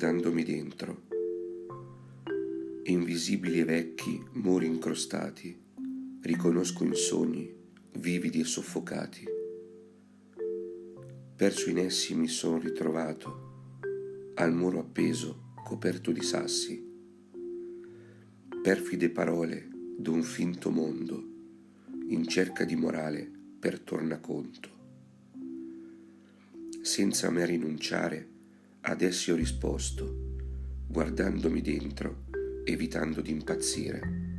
guardandomi dentro. Invisibili e vecchi muri incrostati, riconosco in sogni vividi e soffocati. Perso in essi mi sono ritrovato, al muro appeso, coperto di sassi. Perfide parole d'un finto mondo, in cerca di morale per tornaconto. Senza me rinunciare, ad essi ho risposto, guardandomi dentro, evitando di impazzire.